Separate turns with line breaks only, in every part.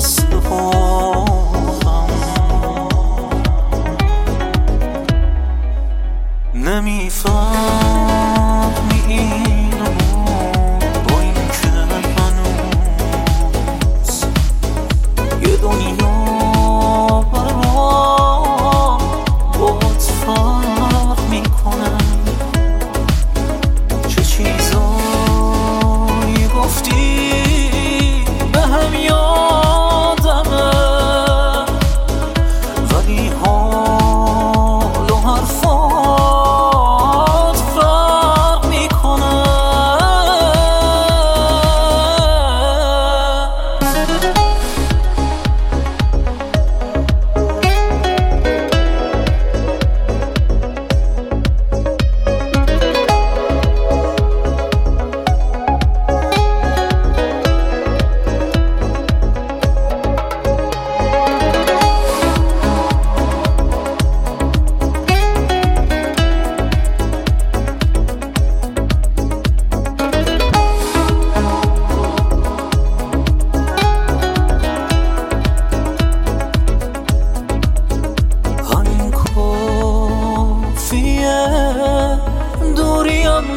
حسن نمی‌فهمی این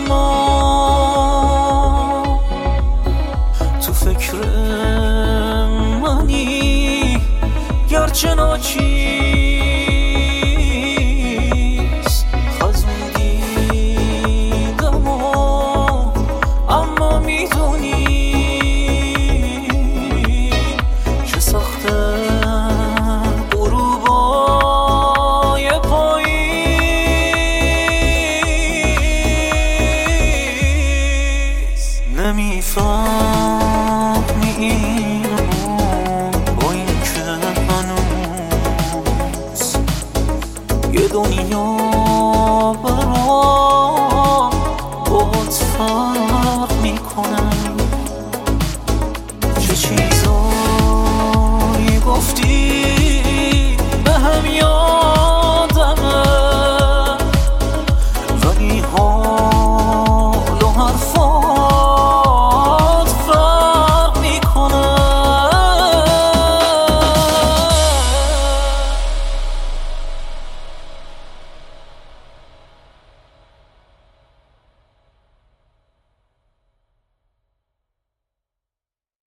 اما تو فکر منی گرچه ناچی حساب می با این که هنوز یه دنیا برام بات فرق می‌کنم. چه چیزایی گفتی؟ به هم یادمه. ولی ها